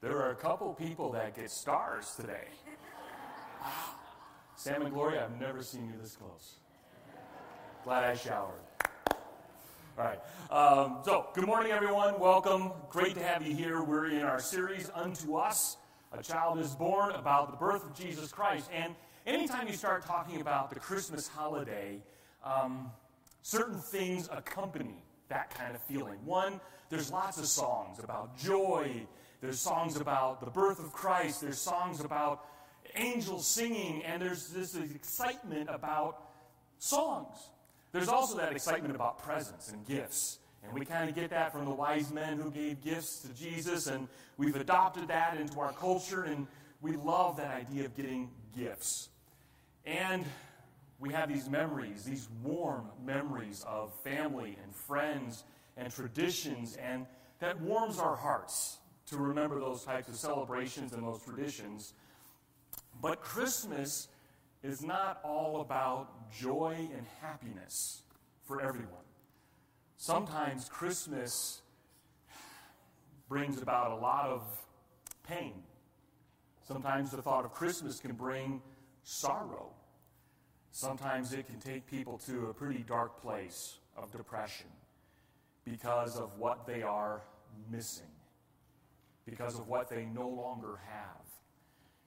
There are a couple people that get stars today. Wow. Sam and Gloria, I've never seen you this close. Glad I showered. All right. Um, so, good morning, everyone. Welcome. Great to have you here. We're in our series, Unto Us. A child is born about the birth of Jesus Christ. And anytime you start talking about the Christmas holiday, um, certain things accompany that kind of feeling. One, there's lots of songs about joy there's songs about the birth of Christ. There's songs about angels singing. And there's this excitement about songs. There's also that excitement about presents and gifts. And we kind of get that from the wise men who gave gifts to Jesus. And we've adopted that into our culture. And we love that idea of getting gifts. And we have these memories, these warm memories of family and friends and traditions, and that warms our hearts to remember those types of celebrations and those traditions. But Christmas is not all about joy and happiness for everyone. Sometimes Christmas brings about a lot of pain. Sometimes the thought of Christmas can bring sorrow. Sometimes it can take people to a pretty dark place of depression because of what they are missing because of what they no longer have.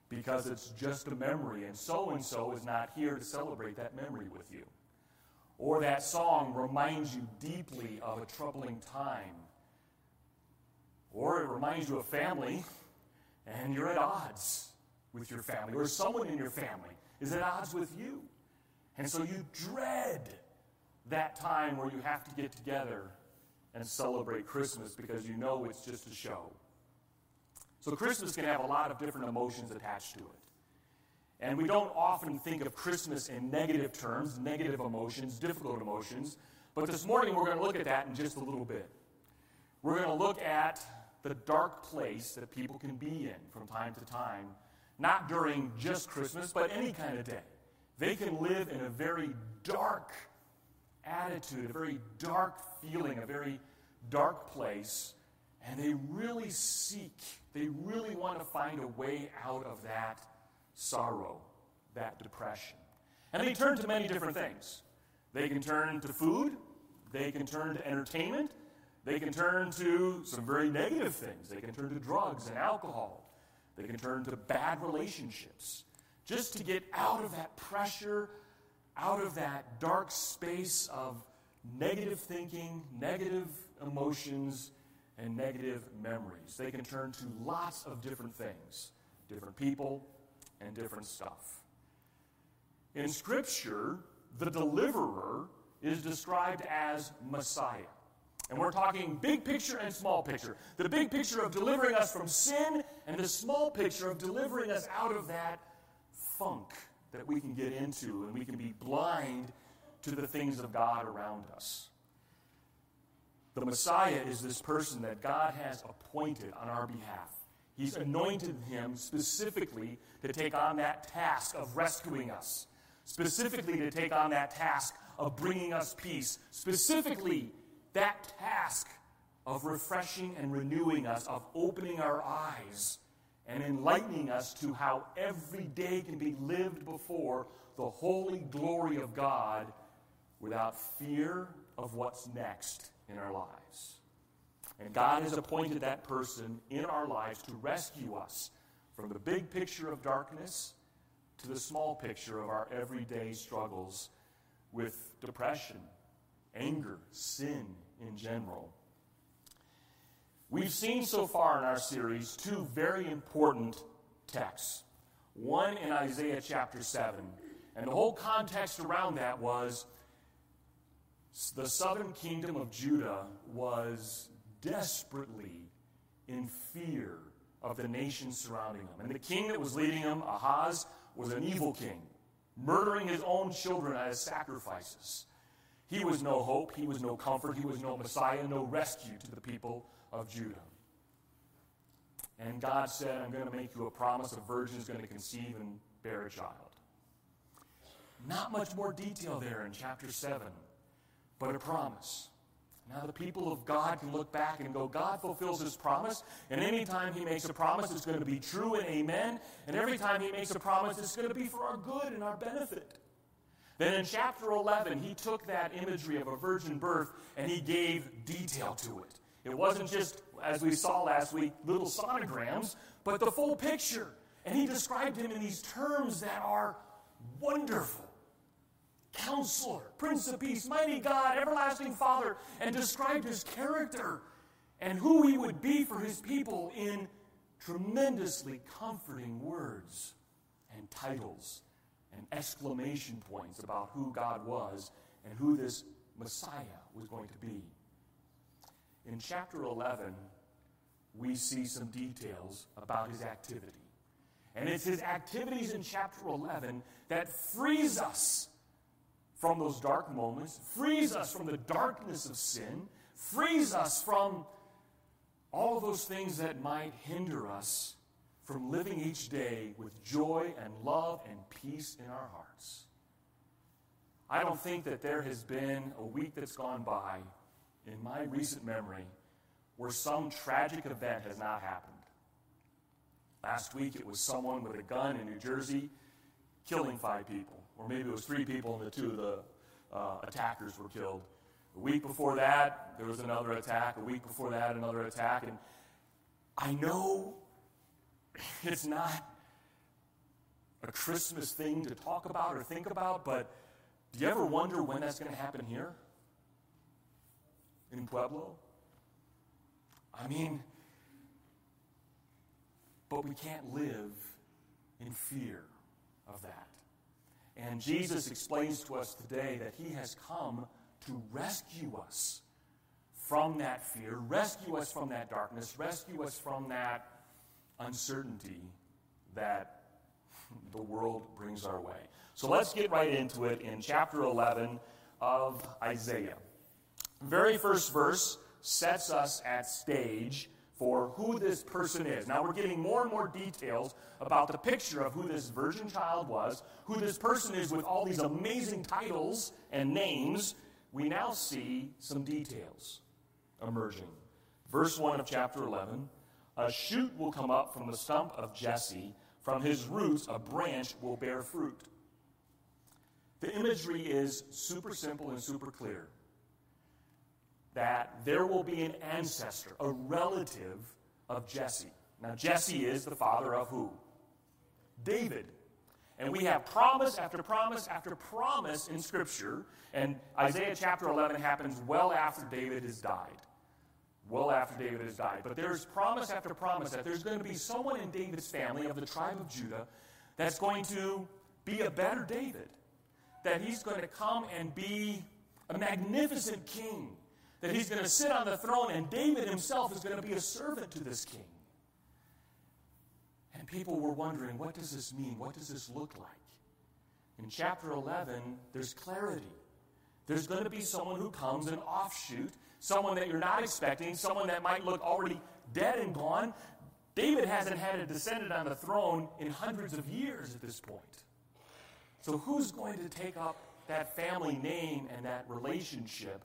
Because it's just a memory, and so and so is not here to celebrate that memory with you. Or that song reminds you deeply of a troubling time. Or it reminds you of family, and you're at odds with your family, or someone in your family is at odds with you. And so you dread that time where you have to get together and celebrate Christmas because you know it's just a show. So Christmas can have a lot of different emotions attached to it. And we don't often think of Christmas in negative terms, negative emotions, difficult emotions. But this morning we're going to look at that in just a little bit. We're going to look at the dark place that people can be in from time to time, not during just Christmas, but any kind of day. They can live in a very dark attitude, a very dark feeling, a very dark place, and they really seek they really want to find a way out of that sorrow, that depression. And they turn to many different things. They can turn to food, they can turn to entertainment, they can turn to some very negative things. They can turn to drugs and alcohol, they can turn to bad relationships just to get out of that pressure, out of that dark space of negative thinking, negative emotions and negative memories. They can turn to lots of different things, different people, and different stuff. In Scripture, the deliverer is described as Messiah. And we're talking big picture and small picture. The big picture of delivering us from sin, and the small picture of delivering us out of that funk that we can get into, and we can be blind to the things of God around us. The Messiah is this person that God has appointed on our behalf. He's anointed him specifically to take on that task of rescuing us, specifically to take on that task of bringing us peace, specifically that task of refreshing and renewing us, of opening our eyes and enlightening us to how every day can be lived before the holy glory of God without fear of what's next in our lives. And God has appointed that person in our lives to rescue us from the big picture of darkness to the small picture of our everyday struggles with depression, anger, sin in general. We've seen so far in our series two very important texts. One in Isaiah chapter 7. And the whole context around that was the southern kingdom of Judah was desperately in fear of the nations surrounding them. And the king that was leading them, Ahaz, was an evil king, murdering his own children as sacrifices. He was no hope, he was no comfort, he was no Messiah, no rescue to the people of Judah. And God said, I'm going to make you a promise a virgin is going to conceive and bear a child. Not much more detail there in chapter 7 but a promise. Now, the people of God can look back and go, God fulfills his promise, and anytime he makes a promise, it's going to be true and amen. And every time he makes a promise, it's going to be for our good and our benefit. Then in chapter 11, he took that imagery of a virgin birth and he gave detail to it. It wasn't just, as we saw last week, little sonograms, but the full picture. And he described him in these terms that are wonderful. Counselor, Prince of Peace, Mighty God, Everlasting Father, and described his character and who he would be for his people in tremendously comforting words and titles and exclamation points about who God was and who this Messiah was going to be. In chapter 11, we see some details about his activity. And it's his activities in chapter 11 that frees us from those dark moments, frees us from the darkness of sin, frees us from all those things that might hinder us from living each day with joy and love and peace in our hearts. I don't think that there has been a week that's gone by in my recent memory where some tragic event has not happened. Last week it was someone with a gun in New Jersey killing five people, or maybe it was three people and the two of the uh, attackers were killed. A week before that, there was another attack. A week before that, another attack. And I know it's not a Christmas thing to talk about or think about, but do you ever wonder when that's going to happen here? In Pueblo? I mean, but we can't live in fear of that. And Jesus explains to us today that he has come to rescue us from that fear, rescue us from that darkness, rescue us from that uncertainty that the world brings our way. So let's get right into it in chapter 11 of Isaiah. Very first verse sets us at stage for who this person is. Now we're getting more and more details about the picture of who this virgin child was, who this person is with all these amazing titles and names. We now see some details emerging. Verse 1 of chapter 11 A shoot will come up from the stump of Jesse, from his roots a branch will bear fruit. The imagery is super simple and super clear that there will be an ancestor, a relative of Jesse. Now, Jesse is the father of who? David. And we have promise after promise after promise in Scripture. And Isaiah chapter 11 happens well after David has died. Well after David has died. But there's promise after promise that there's going to be someone in David's family of the tribe of Judah that's going to be a better David. That he's going to come and be a magnificent king that he's going to sit on the throne, and David himself is going to be a servant to this king. And people were wondering, what does this mean? What does this look like? In chapter 11, there's clarity. There's going to be someone who comes, an offshoot, someone that you're not expecting, someone that might look already dead and gone. David hasn't had a descendant on the throne in hundreds of years at this point. So, who's going to take up that family name and that relationship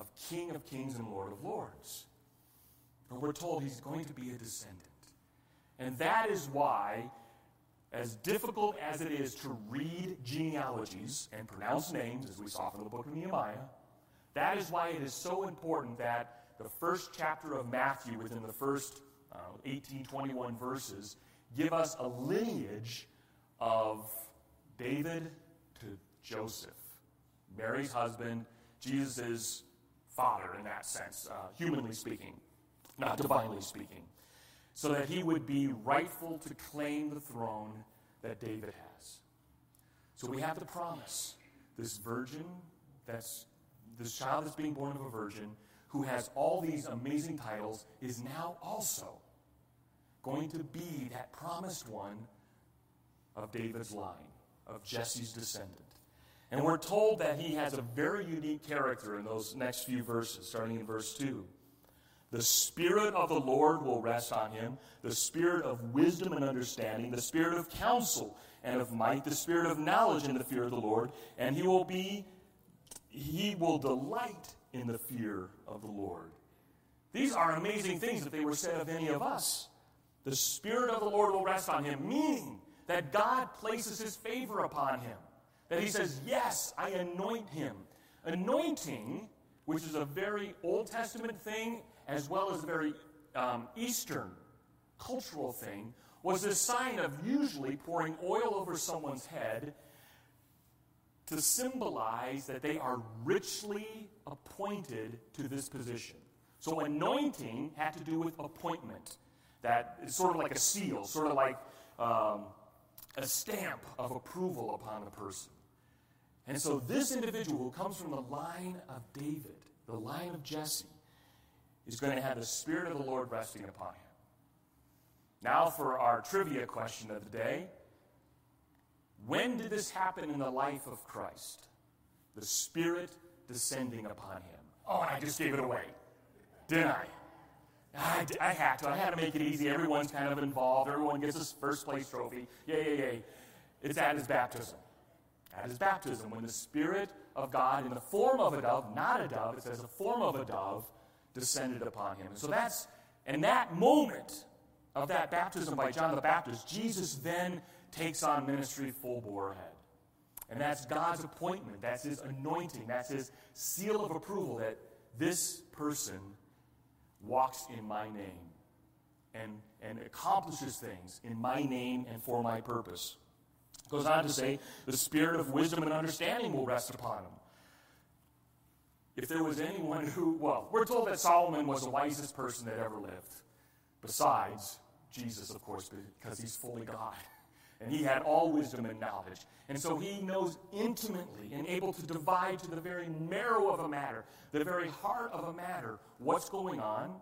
of King of Kings and Lord of Lords. And we're told he's going to be a descendant. And that is why, as difficult as it is to read genealogies and pronounce names, as we saw from the book of Nehemiah, that is why it is so important that the first chapter of Matthew, within the first uh, 18, 21 verses, give us a lineage of David to Joseph, Mary's husband, Jesus' father in that sense, uh, humanly speaking, not divinely speaking, so that he would be rightful to claim the throne that David has. So we have the promise. This virgin, that's this child that's being born of a virgin, who has all these amazing titles, is now also going to be that promised one of David's line, of Jesse's descendant. And we're told that he has a very unique character in those next few verses, starting in verse 2. The Spirit of the Lord will rest on him, the Spirit of wisdom and understanding, the Spirit of counsel and of might, the Spirit of knowledge and the fear of the Lord, and he will be he will delight in the fear of the Lord. These are amazing things if they were said of any of us. The Spirit of the Lord will rest on him, meaning that God places his favor upon him. That he says, Yes, I anoint him. Anointing, which is a very Old Testament thing as well as a very um, Eastern cultural thing, was a sign of usually pouring oil over someone's head to symbolize that they are richly appointed to this position. So anointing had to do with appointment. That is sort of like a seal, sort of like um, a stamp of approval upon a person. And so this individual who comes from the line of David, the line of Jesse, is going to have the Spirit of the Lord resting upon him. Now, for our trivia question of the day When did this happen in the life of Christ? The Spirit descending upon him. Oh, and I just gave it away, didn't I? I, I had to. I had to make it easy. Everyone's kind of involved. Everyone gets a first place trophy. Yay, yay, yay. It's at his baptism. At his baptism, when the Spirit of God, in the form of a dove, not a dove, it says the form of a dove, descended upon him. And so that's, in that moment of that baptism by John the Baptist, Jesus then takes on ministry full bore ahead. And that's God's appointment. That's his anointing. That's his seal of approval that this person walks in my name and, and accomplishes things in my name and for my purpose. Goes on to say, the spirit of wisdom and understanding will rest upon him. If there was anyone who, well, we're told that Solomon was the wisest person that ever lived, besides Jesus, of course, because he's fully God. And he had all wisdom and knowledge. And so he knows intimately and able to divide to the very marrow of a matter, the very heart of a matter, what's going on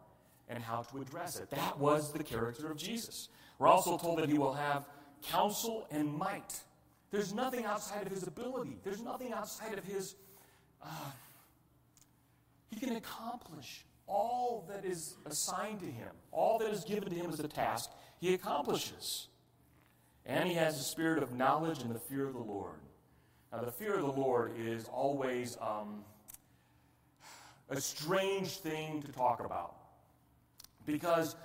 and how to address it. That was the character of Jesus. We're also told that he will have counsel and might. There's nothing outside of his ability, there's nothing outside of his. Uh, he can accomplish all that is assigned to him, all that is given to him as a task, he accomplishes. And he has the spirit of knowledge and the fear of the Lord. Now, the fear of the Lord is always um, a strange thing to talk about. Because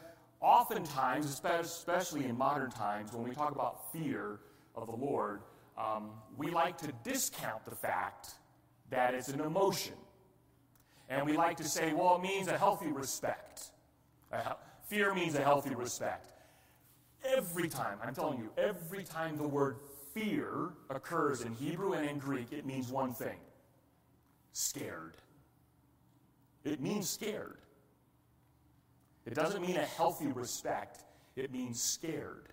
oftentimes, especially in modern times, when we talk about fear of the Lord, um, we like to discount the fact that it's an emotion. And we like to say, well, it means a healthy respect. fear means a healthy respect. Every time, I'm telling you, every time the word fear occurs in Hebrew and in Greek, it means one thing scared. It means scared. It doesn't mean a healthy respect, it means scared.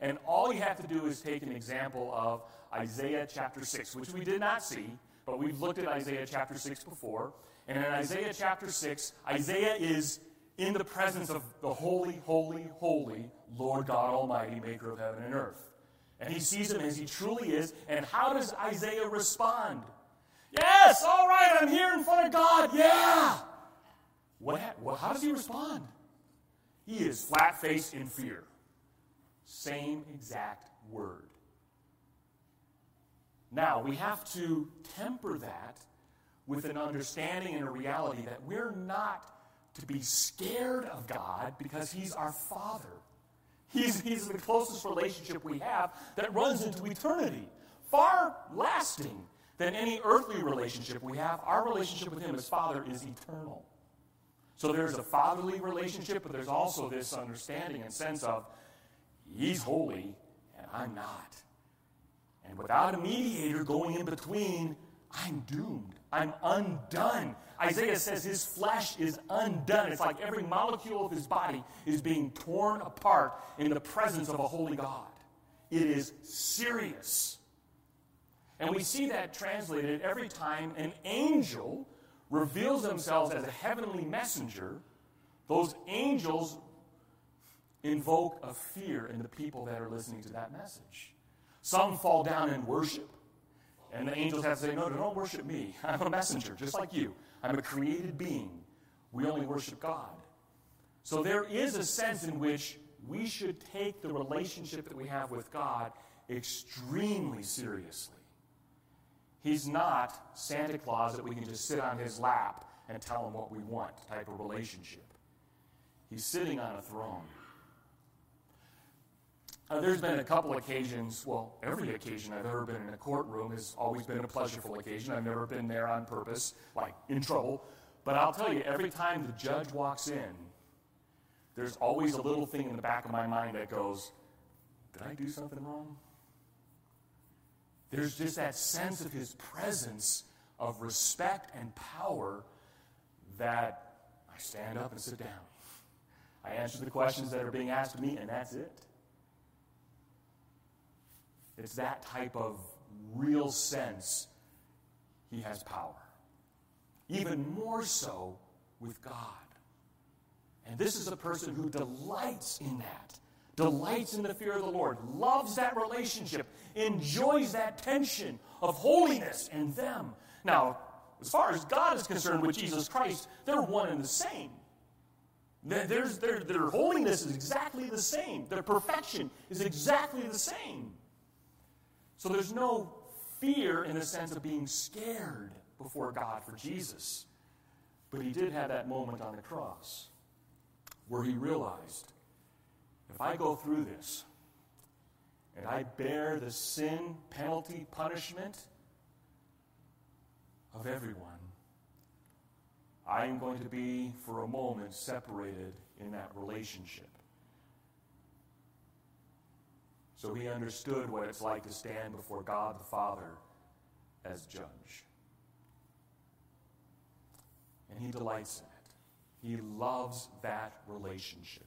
And all you have to do is take an example of Isaiah chapter 6, which we did not see, but we've looked at Isaiah chapter 6 before. And in Isaiah chapter 6, Isaiah is in the presence of the holy, holy, holy Lord God Almighty, maker of heaven and earth. And he sees him as he truly is. And how does Isaiah respond? Yes, all right, I'm here in front of God. Yeah. What, well, how does he respond? He is flat faced in fear. Same exact word. Now, we have to temper that with an understanding and a reality that we're not to be scared of God because He's our Father. He's, he's the closest relationship we have that runs into eternity, far lasting than any earthly relationship we have. Our relationship with Him as Father is eternal. So there's a fatherly relationship, but there's also this understanding and sense of He's holy and I'm not. And without a mediator going in between, I'm doomed. I'm undone. Isaiah says his flesh is undone. It's like every molecule of his body is being torn apart in the presence of a holy God. It is serious. And we see that translated every time an angel reveals themselves as a heavenly messenger. Those angels invoke a fear in the people that are listening to that message. Some fall down and worship. And the angels have to say, No, don't worship me. I'm a messenger, just like you. I'm a created being. We only worship God. So there is a sense in which we should take the relationship that we have with God extremely seriously. He's not Santa Claus that we can just sit on his lap and tell him what we want type of relationship. He's sitting on a throne. Uh, there's been a couple occasions, well, every occasion I've ever been in a courtroom has always been a pleasurable occasion. I've never been there on purpose, like in trouble. But I'll tell you, every time the judge walks in, there's always a little thing in the back of my mind that goes, Did I do something wrong? There's just that sense of his presence of respect and power that I stand up and sit down. I answer the questions that are being asked of me, and that's it. It's that type of real sense he has power. Even more so with God. And this is a person who delights in that, delights in the fear of the Lord, loves that relationship, enjoys that tension of holiness and them. Now, as far as God is concerned with Jesus Christ, they're one and the same. There's, their, their holiness is exactly the same. Their perfection is exactly the same. So there's no fear in the sense of being scared before God for Jesus. But he did have that moment on the cross where he realized if I go through this and I bear the sin, penalty, punishment of everyone, I am going to be for a moment separated in that relationship. So he understood what it's like to stand before God the Father as judge. And he delights in it. He loves that relationship.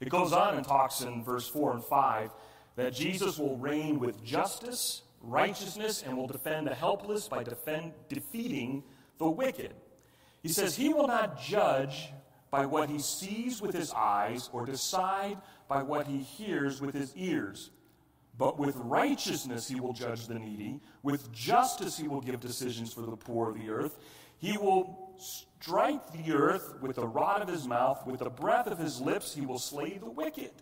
It goes on and talks in verse 4 and 5 that Jesus will reign with justice, righteousness, and will defend the helpless by defend, defeating the wicked. He says he will not judge by what he sees with his eyes or decide by what he hears with his ears. But with righteousness he will judge the needy. With justice he will give decisions for the poor of the earth. He will strike the earth with the rod of his mouth. With the breath of his lips he will slay the wicked.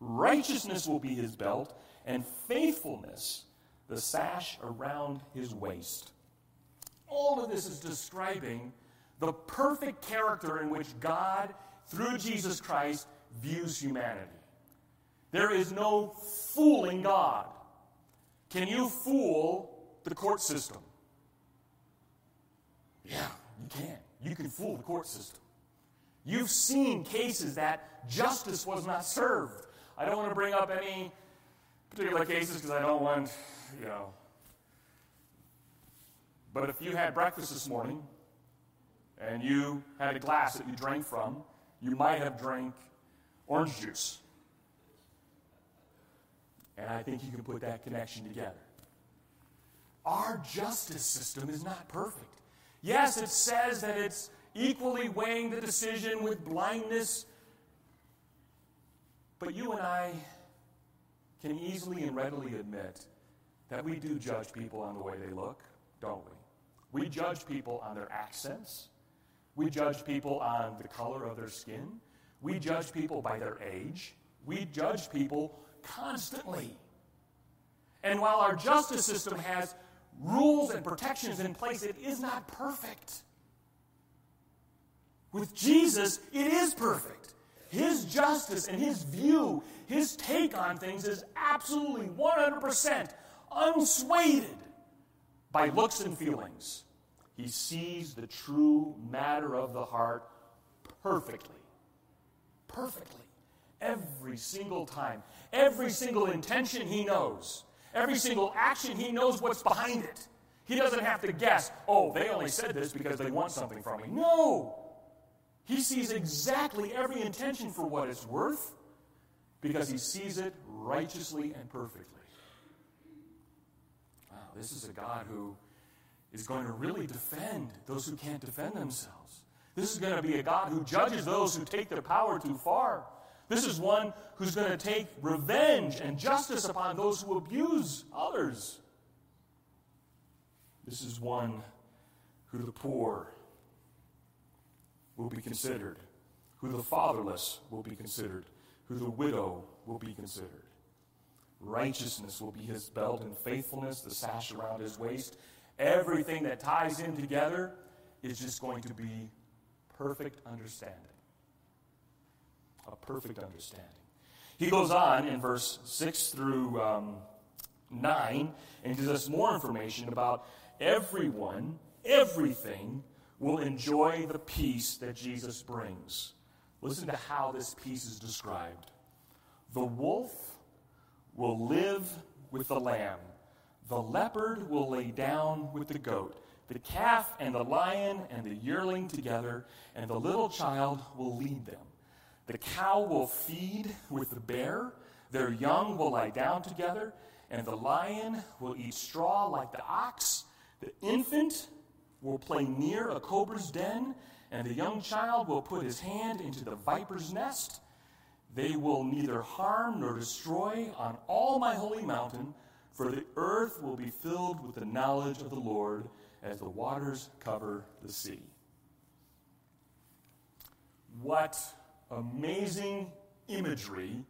Righteousness will be his belt, and faithfulness the sash around his waist. All of this is describing the perfect character in which God, through Jesus Christ, views humanity. There is no fooling God. Can you fool the court system? Yeah, you can. You can fool the court system. You've seen cases that justice was not served. I don't want to bring up any particular cases because I don't want, you know. But if you had breakfast this morning and you had a glass that you drank from, you might have drank orange juice. And I think you can put that connection together. Our justice system is not perfect. Yes, it says that it's equally weighing the decision with blindness. But you and I can easily and readily admit that we do judge people on the way they look, don't we? We judge people on their accents. We judge people on the color of their skin. We judge people by their age. We judge people constantly. And while our justice system has rules and protections in place, it is not perfect. With Jesus, it is perfect. His justice and his view, his take on things is absolutely 100% unswayed by looks and feelings. He sees the true matter of the heart perfectly. Perfectly. Every single time. Every single intention he knows. Every single action he knows what's behind it. He doesn't have to guess, oh, they only said this because they want something from me. No! He sees exactly every intention for what it's worth because he sees it righteously and perfectly. Wow, this is a God who is going to really defend those who can't defend themselves. This is going to be a God who judges those who take their power too far. This is one who's going to take revenge and justice upon those who abuse others. This is one who the poor will be considered, who the fatherless will be considered, who the widow will be considered. Righteousness will be his belt, and faithfulness the sash around his waist. Everything that ties him together is just going to be perfect understanding. A perfect understanding. He goes on in verse 6 through um, 9 and gives us more information about everyone, everything will enjoy the peace that Jesus brings. Listen to how this peace is described. The wolf will live with the lamb, the leopard will lay down with the goat, the calf and the lion and the yearling together, and the little child will lead them. The cow will feed with the bear, their young will lie down together, and the lion will eat straw like the ox. The infant will play near a cobra's den, and the young child will put his hand into the viper's nest. They will neither harm nor destroy on all my holy mountain, for the earth will be filled with the knowledge of the Lord as the waters cover the sea. What amazing imagery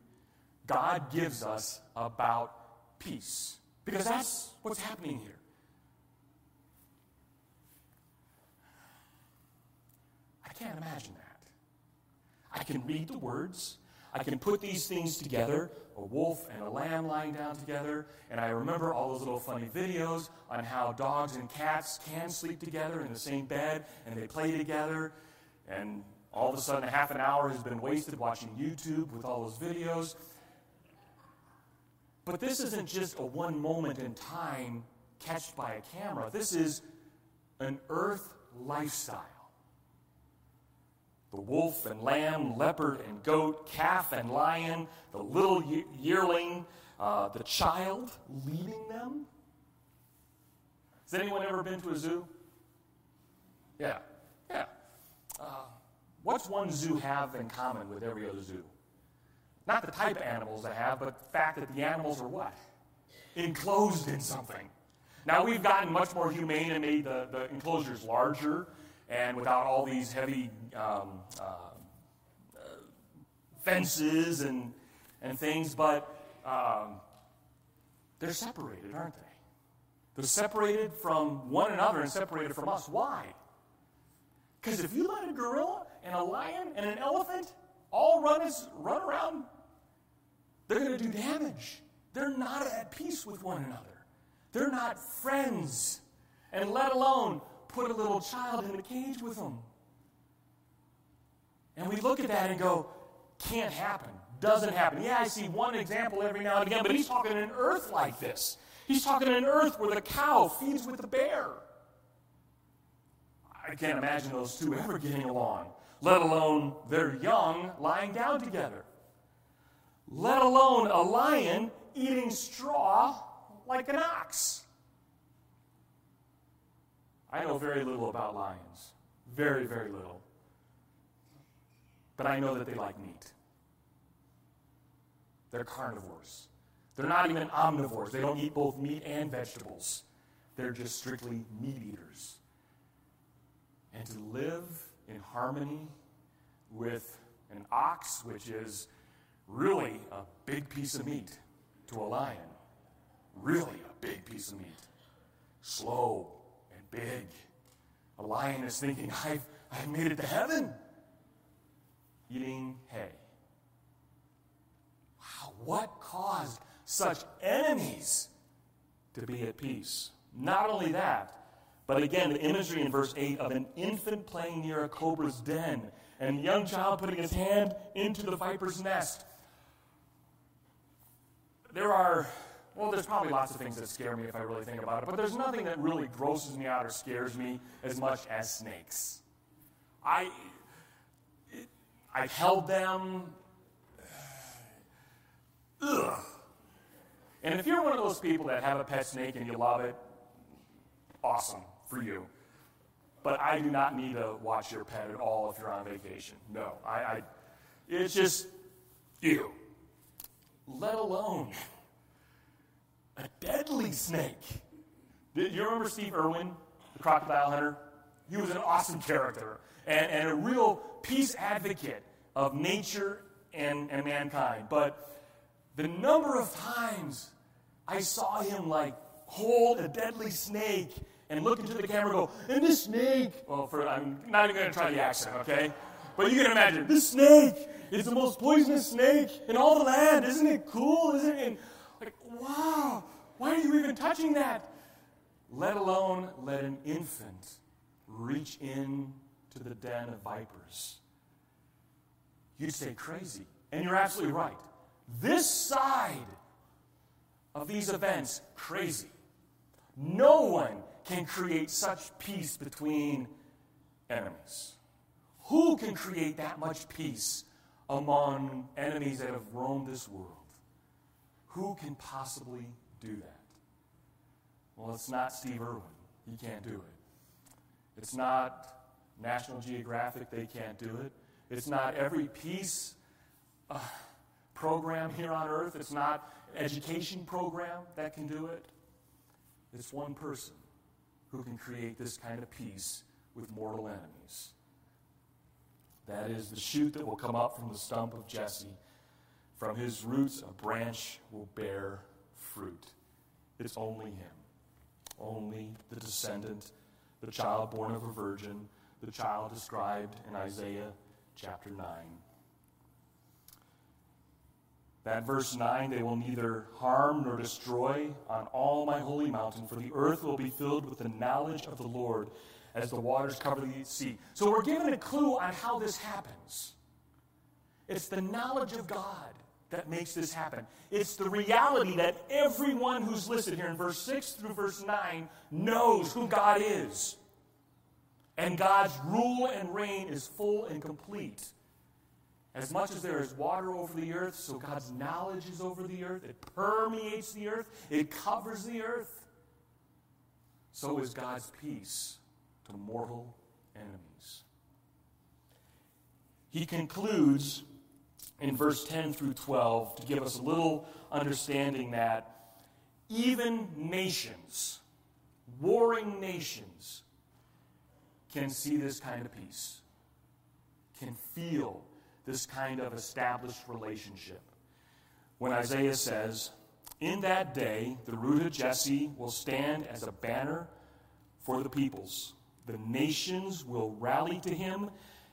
God gives us about peace. Because that's what's happening here. I can't imagine that. I can read the words. I can put these things together a wolf and a lamb lying down together. And I remember all those little funny videos on how dogs and cats can sleep together in the same bed and they play together. And all of a sudden, half an hour has been wasted watching YouTube with all those videos. But this isn't just a one moment in time catched by a camera. This is an earth lifestyle. The wolf and lamb, leopard and goat, calf and lion, the little yearling, uh, the child leading them. Has anyone ever been to a zoo? Yeah, yeah. Uh, What's one zoo have in common with every other zoo? Not the type of animals they have, but the fact that the animals are what? Enclosed in something. Now we've gotten much more humane and made the, the enclosures larger and without all these heavy um, uh, uh, fences and, and things, but um, they're separated, aren't they? They're separated from one another and separated from us. Why? Because if you let a gorilla and a lion and an elephant all run, as, run around, they're going to do damage. They're not at peace with one another. They're not friends. And let alone put a little child in a cage with them. And we look at that and go, can't happen. Doesn't happen. Yeah, I see one example every now and again, but he's talking an earth like this. He's talking an earth where the cow feeds with the bear. I can't imagine those two ever getting along let alone their young lying down together, let alone a lion eating straw like an ox. I know very little about lions. Very, very little. But I know that they like meat. They're carnivores. They're not even omnivores. They don't eat both meat and vegetables. They're just strictly meat eaters. And to live in harmony with an ox, which is really a big piece of meat, to a lion. Really a big piece of meat. Slow big. A lion is thinking, I've, I've made it to heaven. Eating hay. Wow, what caused such enemies to be at peace? Not only that, but again, the imagery in verse 8 of an infant playing near a cobra's den and a young child putting his hand into the viper's nest. There are, well, there's probably lots of things that scare me if I really think about it, but there's nothing that really grosses me out or scares me as much as snakes. I, it, I've held them. Ugh. And if you're one of those people that have a pet snake and you love it, awesome for you. But I do not need to watch your pet at all if you're on vacation. No, I, I it's just you. Let alone a deadly snake. Did you remember Steve Irwin, the crocodile hunter? He was an awesome character and, and a real peace advocate of nature and, and mankind. But the number of times I saw him like hold a deadly snake and look into the camera and go, and this snake, well, for, I'm not even going to try the accent, okay? But you can imagine, this snake is the most poisonous snake in all the land. Isn't it cool? Isn't it? Wow, why are you even touching that? Let alone let an infant reach in to the den of vipers. You'd say crazy. And you're absolutely right. This side of these events, crazy. No one can create such peace between enemies. Who can create that much peace among enemies that have roamed this world? Who can possibly do that? Well, it's not Steve Irwin. He can't do it. It's not National Geographic. They can't do it. It's not every peace uh, program here on earth. It's not education program that can do it. It's one person who can create this kind of peace with mortal enemies. That is the shoot that will come up from the stump of Jesse. From his roots, a branch will bear fruit. It's only him. Only the descendant, the child born of a virgin, the child described in Isaiah chapter 9. That verse 9, they will neither harm nor destroy on all my holy mountain, for the earth will be filled with the knowledge of the Lord as the waters cover the sea. So we're given a clue on how this happens. It's the knowledge of God that makes this happen. It's the reality that everyone who's listed here in verse 6 through verse 9 knows who God is. And God's rule and reign is full and complete. As much as there is water over the earth, so God's knowledge is over the earth. It permeates the earth, it covers the earth. So is God's peace to mortal enemies. He concludes in verse 10 through 12 to give us a little understanding that even nations, warring nations, can see this kind of peace, can feel this kind of established relationship. When Isaiah says, In that day, the root of Jesse will stand as a banner for the peoples. The nations will rally to him,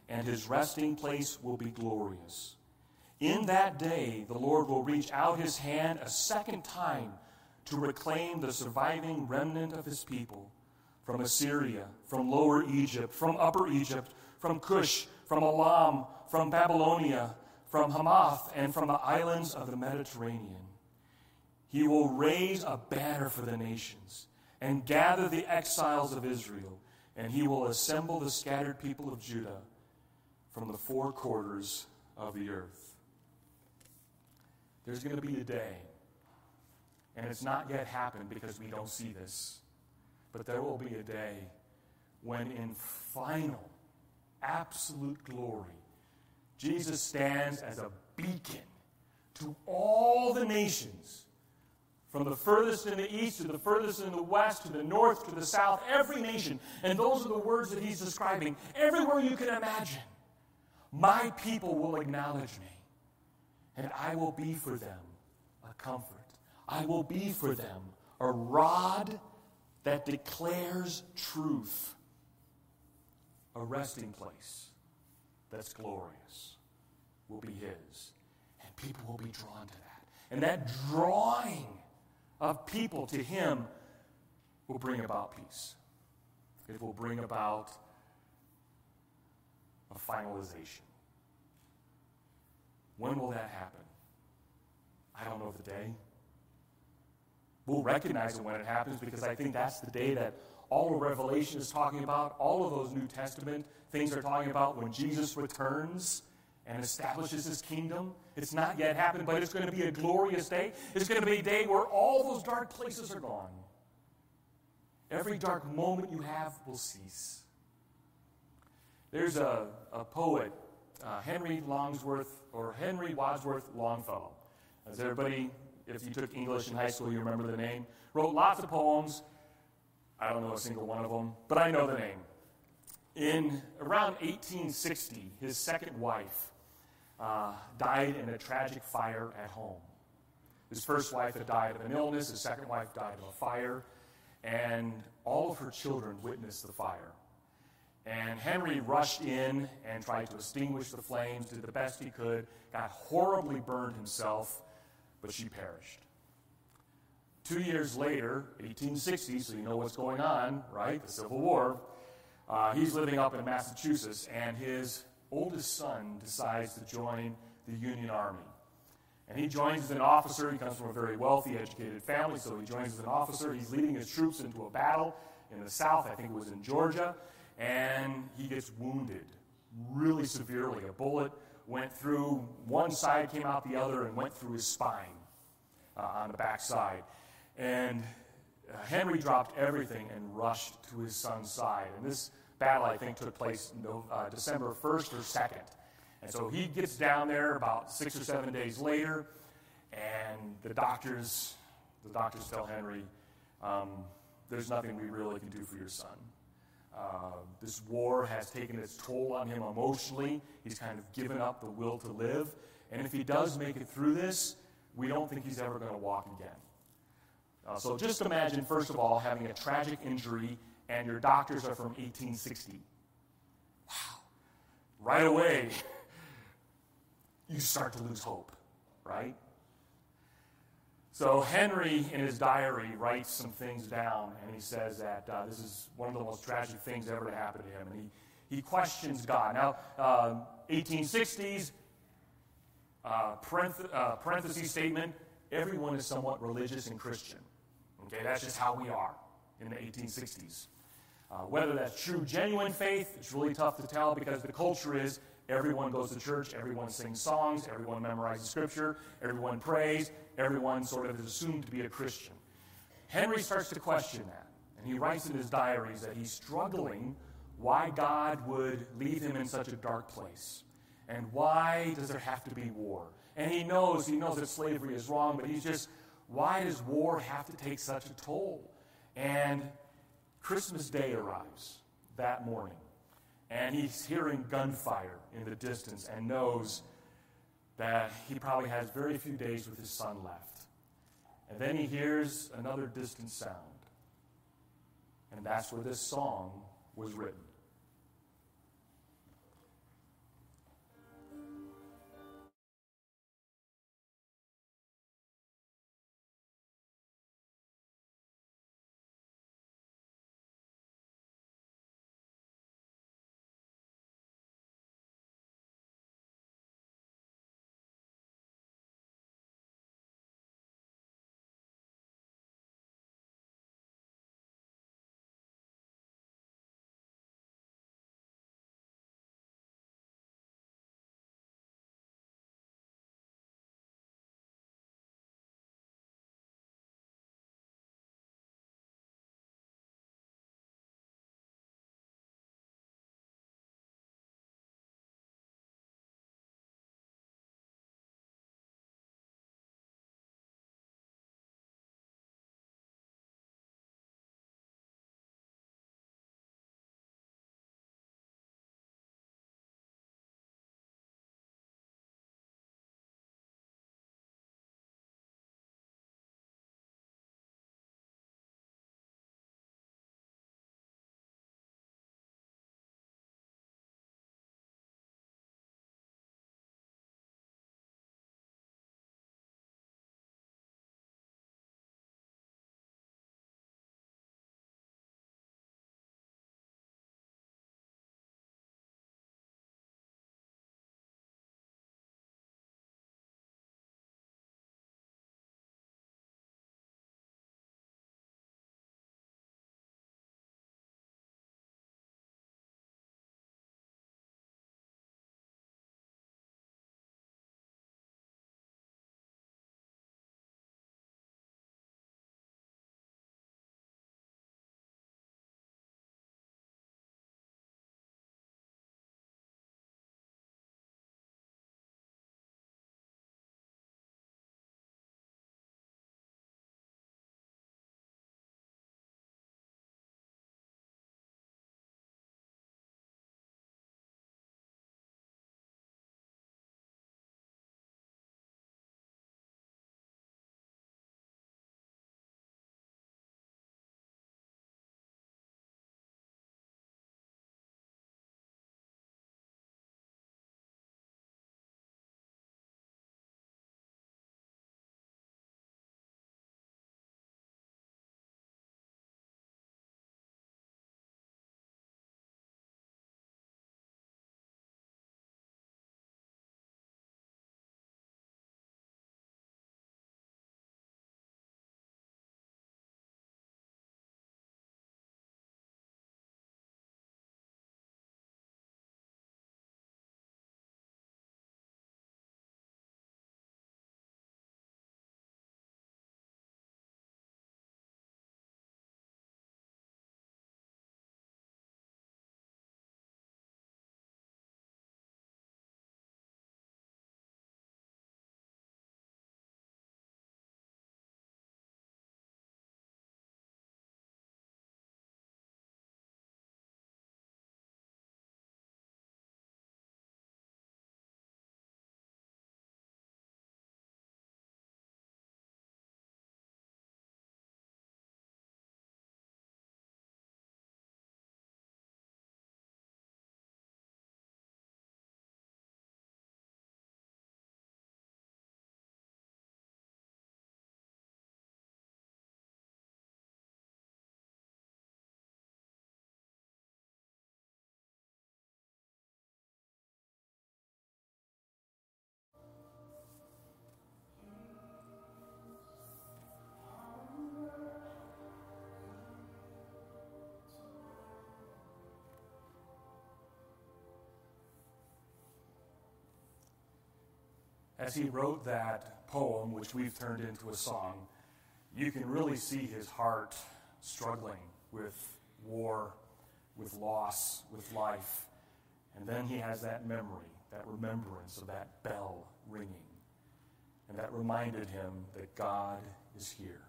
and his resting place will be glorious. In that day, the Lord will reach out his hand a second time to reclaim the surviving remnant of his people from Assyria, from Lower Egypt, from Upper Egypt, from Cush, from Elam, from Babylonia, from Hamath, and from the islands of the Mediterranean. He will raise a banner for the nations and gather the exiles of Israel, and he will assemble the scattered people of Judah from the four quarters of the earth. There's going to be a day, and it's not yet happened because we don't see this, but there will be a day when, in final, absolute glory, Jesus stands as a beacon to all the nations, from the furthest in the east to the furthest in the west, to the north to the south, every nation. And those are the words that he's describing. Everywhere you can imagine, my people will acknowledge me, and I will be for them a comfort. I will be for them a rod that declares truth, a resting place that's glorious will be His. And people will be drawn to that. And that drawing of people to Him will bring about peace. It will bring about a finalization. When will that happen? I don't know the day. We'll recognize it when it happens because I think that's the day that all of Revelation is talking about, all of those New Testament things are talking about when Jesus returns and establishes his kingdom. It's not yet happened, but it's going to be a glorious day. It's going to be a day where all those dark places are gone. Every dark moment you have will cease. There's a, a poet, uh, Henry Longsworth, or Henry Wadsworth Longfellow. As everybody, if you took English in high school, you remember the name. Wrote lots of poems. I don't know a single one of them, but I know the name. In around 1860, his second wife, uh, died in a tragic fire at home. His first wife had died of an illness, his second wife died of a fire. And all of her children witnessed the fire. And Henry rushed in and tried to extinguish the flames, did the best he could, got horribly burned himself, but she perished. Two years later, 1860, so you know what's going on, right? The Civil War. Uh, he's living up in Massachusetts, and his oldest son decides to join the Union Army. And he joins as an officer. He comes from a very wealthy, educated family, so he joins as an officer. He's leading his troops into a battle in the South, I think it was in Georgia, and he gets wounded really severely. A bullet went through one side, came out the other, and went through his spine uh, on the back side. And uh, Henry dropped everything and rushed to his son's side. And this battle, I think, took place no, uh, December 1st or 2nd. And so he gets down there about six or seven days later, and the doctors, the doctors tell Henry, um, "There's nothing we really can do for your son. Uh, this war has taken its toll on him emotionally. He's kind of given up the will to live, and if he does make it through this, we don't think he's ever going to walk again." Uh, so just imagine, first of all, having a tragic injury, and your doctors are from 1860. Wow! Right away you start to lose hope, right? So Henry, in his diary, writes some things down, and he says that uh, this is one of the most tragic things ever to happen to him, and he, he questions God. Now, uh, 1860s, uh, parenth- uh, parenthesis statement, everyone is somewhat religious and Christian. Okay, that's just how we are in the 1860s. Uh, whether that's true, genuine faith, it's really tough to tell because the culture is Everyone goes to church, everyone sings songs, everyone memorizes scripture, everyone prays, everyone sort of is assumed to be a Christian. Henry starts to question that, and he writes in his diaries that he's struggling why God would leave him in such a dark place. And why does there have to be war? And he knows, he knows that slavery is wrong, but he's just, why does war have to take such a toll? And Christmas Day arrives that morning and he's hearing gunfire in the distance and knows that he probably has very few days with his son left. And then he hears another distant sound. And that's where this song was written. As he wrote that poem, which we've turned into a song, you can really see his heart struggling with war, with loss, with life. And then he has that memory, that remembrance of that bell ringing. And that reminded him that God is here,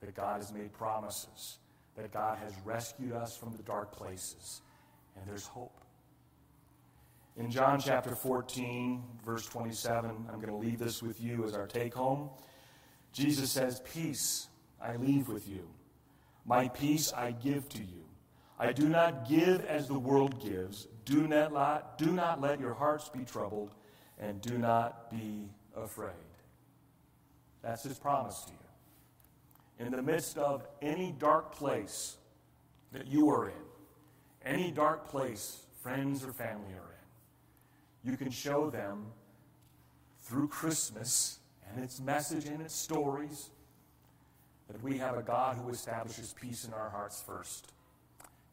that God has made promises, that God has rescued us from the dark places, and there's hope. In John chapter 14, verse 27, I'm going to leave this with you as our take home. Jesus says, Peace I leave with you, my peace I give to you. I do not give as the world gives. Do not, let, do not let your hearts be troubled, and do not be afraid. That's his promise to you. In the midst of any dark place that you are in, any dark place friends or family are in, you can show them through Christmas and its message and its stories that we have a God who establishes peace in our hearts first.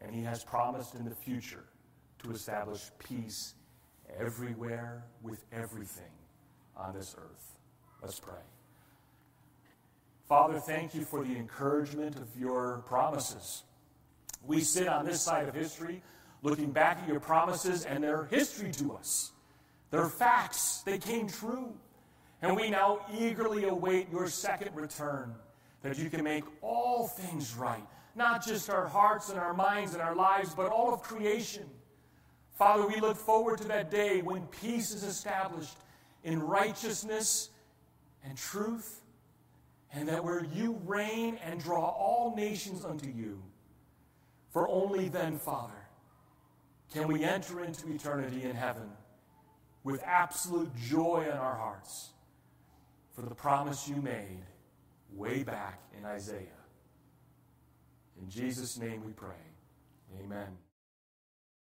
And he has promised in the future to establish peace everywhere with everything on this earth. Let's pray. Father, thank you for the encouragement of your promises. We sit on this side of history looking back at your promises, and they're history to us. They're facts, they came true. And we now eagerly await your second return, that you can make all things right, not just our hearts and our minds and our lives, but all of creation. Father, we look forward to that day when peace is established in righteousness and truth and that where you reign and draw all nations unto you. For only then, Father, can we enter into eternity in heaven with absolute joy in our hearts for the promise you made way back in Isaiah. In Jesus' name we pray. Amen.